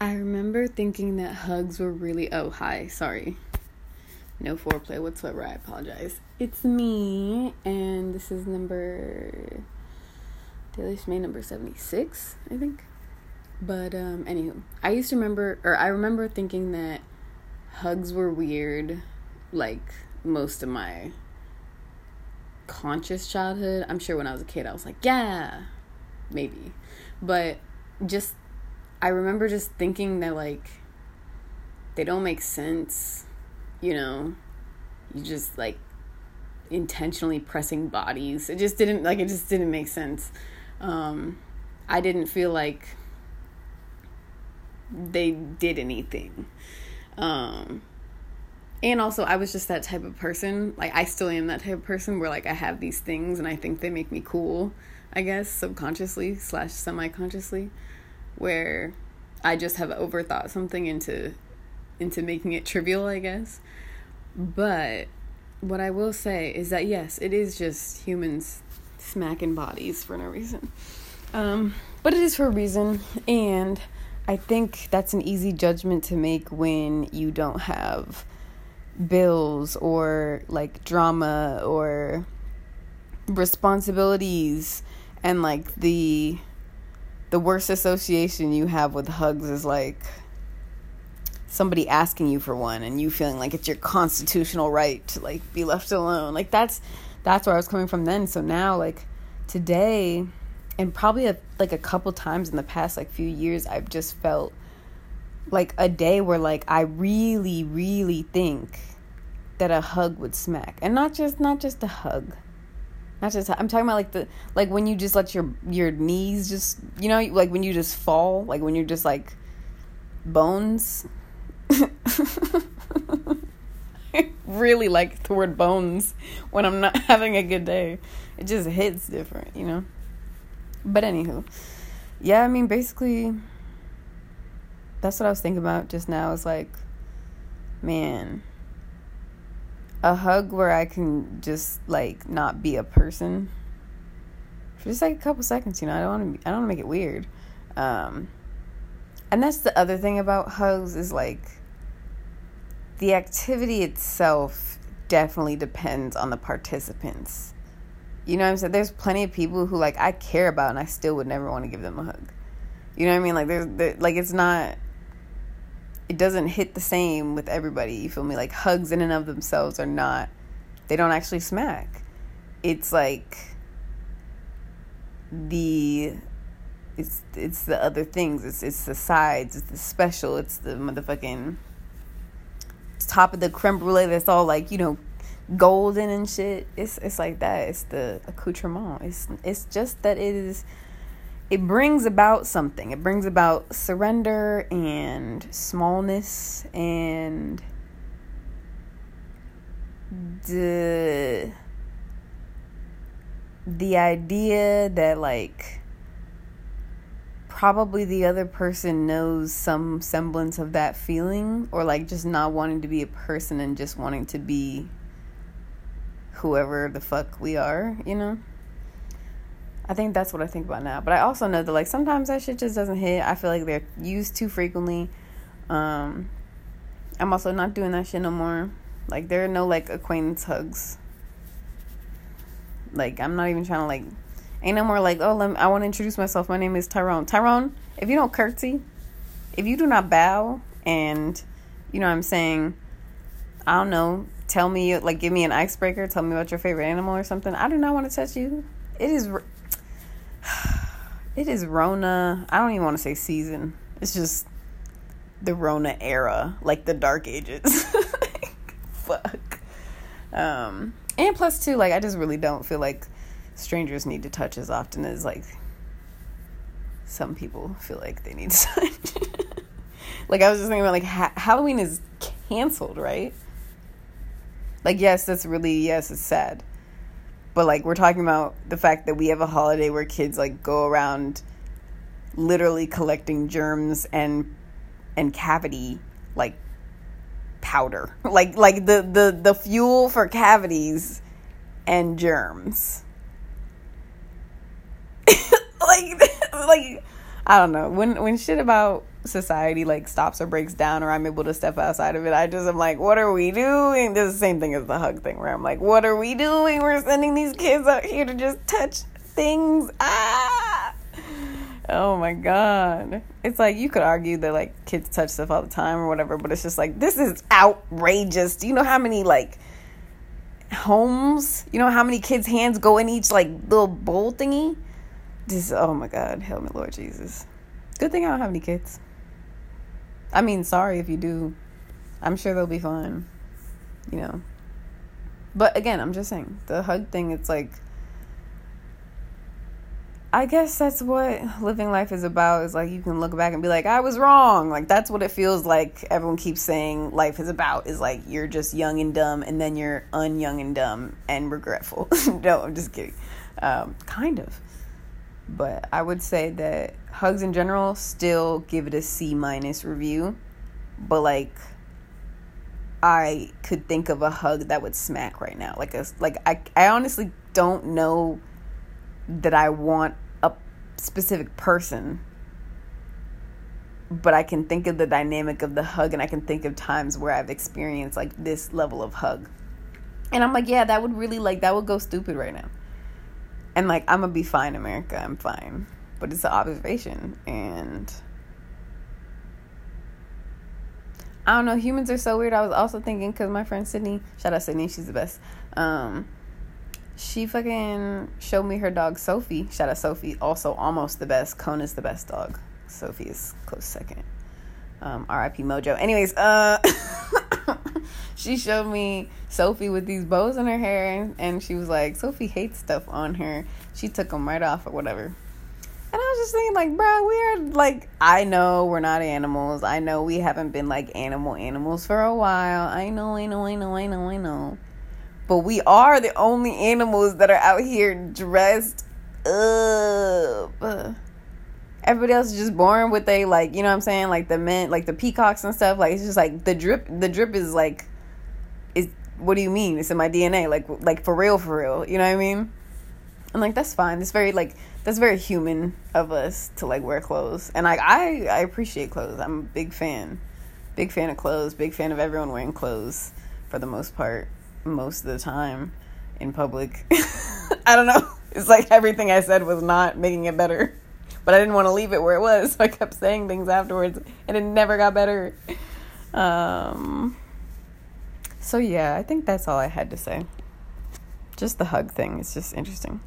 I remember thinking that hugs were really. Oh, hi. Sorry. No foreplay whatsoever. I apologize. It's me, and this is number. Daily May number 76, I think. But, um, anywho, I used to remember, or I remember thinking that hugs were weird, like most of my conscious childhood. I'm sure when I was a kid, I was like, yeah, maybe. But just I remember just thinking that like they don't make sense, you know. You just like intentionally pressing bodies. It just didn't like it just didn't make sense. Um I didn't feel like they did anything. Um and also I was just that type of person. Like I still am that type of person where like I have these things and I think they make me cool, I guess, subconsciously slash semi consciously where I just have overthought something into into making it trivial, I guess. But what I will say is that yes, it is just humans smacking bodies for no reason. Um, but it is for a reason, and I think that's an easy judgment to make when you don't have bills or like drama or responsibilities and like the the worst association you have with hugs is like somebody asking you for one and you feeling like it's your constitutional right to like be left alone. Like that's that's where I was coming from then. So now like today and probably a, like a couple times in the past like few years I've just felt like a day where like I really really think that a hug would smack. And not just not just a hug not just I'm talking about like the like when you just let your your knees just you know like when you just fall like when you're just like bones. I really like the word bones when I'm not having a good day. It just hits different, you know. But anywho, yeah, I mean basically that's what I was thinking about just now. Is like, man, a hug where I can just like not be a person for just like a couple seconds. You know, I don't want to. I don't want to make it weird. Um, and that's the other thing about hugs is like the activity itself definitely depends on the participants. You know what I'm saying? There's plenty of people who like I care about and I still would never want to give them a hug. You know what I mean? Like there's there, like it's not it doesn't hit the same with everybody. You feel me? Like hugs in and of themselves are not they don't actually smack. It's like the it's it's the other things. It's it's the sides. It's the special. It's the motherfucking top of the creme brulee that's all like you know golden and shit. It's it's like that. It's the accoutrement. It's it's just that it is it brings about something. It brings about surrender and smallness and the the idea that like probably the other person knows some semblance of that feeling or like just not wanting to be a person and just wanting to be whoever the fuck we are, you know? I think that's what I think about now. But I also know that like sometimes that shit just doesn't hit. I feel like they're used too frequently. Um, I'm also not doing that shit no more. Like there are no like acquaintance hugs. Like I'm not even trying to like ain't no more like, oh let me, I want to introduce myself. My name is Tyrone. Tyrone, if you don't curtsy, if you do not bow and you know what I'm saying, I don't know, tell me like give me an icebreaker, tell me about your favorite animal or something. I do not want to touch you. It is it is Rona. I don't even want to say season. It's just the Rona era, like the Dark Ages. Fuck. Um, and plus two, like I just really don't feel like strangers need to touch as often as like some people feel like they need to touch. like I was just thinking about like ha- Halloween is canceled, right? Like yes, that's really yes, it's sad but like we're talking about the fact that we have a holiday where kids like go around literally collecting germs and and cavity like powder. Like like the the the fuel for cavities and germs. Like like I don't know. When when shit about society like stops or breaks down or I'm able to step outside of it, I just am like, what are we doing? This is the same thing as the hug thing where I'm like, what are we doing? We're sending these kids out here to just touch things. Ah Oh my god. It's like you could argue that like kids touch stuff all the time or whatever, but it's just like this is outrageous. Do you know how many like homes, you know how many kids' hands go in each like little bowl thingy? This oh my god, help me Lord Jesus. Good thing I don't have any kids. I mean, sorry if you do. I'm sure they'll be fine. You know. But again, I'm just saying, the hug thing, it's like I guess that's what living life is about. Is like you can look back and be like, I was wrong. Like that's what it feels like. Everyone keeps saying life is about. Is like you're just young and dumb, and then you're unyoung and dumb and regretful. no, I'm just kidding. Um, kind of, but I would say that hugs in general still give it a C minus review. But like, I could think of a hug that would smack right now. Like a like I I honestly don't know that I want a specific person but I can think of the dynamic of the hug and I can think of times where I've experienced like this level of hug. And I'm like, yeah, that would really like that would go stupid right now. And like I'm gonna be fine, America. I'm fine. But it's an observation and I don't know, humans are so weird. I was also thinking because my friend Sydney, shout out Sydney, she's the best. Um, she fucking showed me her dog Sophie. Shout out Sophie. Also, almost the best. Kona's the best dog. Sophie is close second. Um, R.I.P. Mojo. Anyways, uh, she showed me Sophie with these bows in her hair, and, she was like, Sophie hates stuff on her. She took them right off or whatever. And I was just thinking, like, bro, we are like, I know we're not animals. I know we haven't been like animal animals for a while. I know, I know, I know, I know, I know. But we are the only animals that are out here dressed up. Everybody else is just born with they like, you know what I'm saying? Like the men, like the peacocks and stuff. Like it's just like the drip. The drip is like, what do you mean? It's in my DNA. Like like for real, for real. You know what I mean? And like that's fine. It's very like that's very human of us to like wear clothes. And like I I appreciate clothes. I'm a big fan, big fan of clothes. Big fan of everyone wearing clothes for the most part most of the time in public. I don't know. It's like everything I said was not making it better. But I didn't want to leave it where it was, so I kept saying things afterwards and it never got better. Um so yeah, I think that's all I had to say. Just the hug thing. It's just interesting.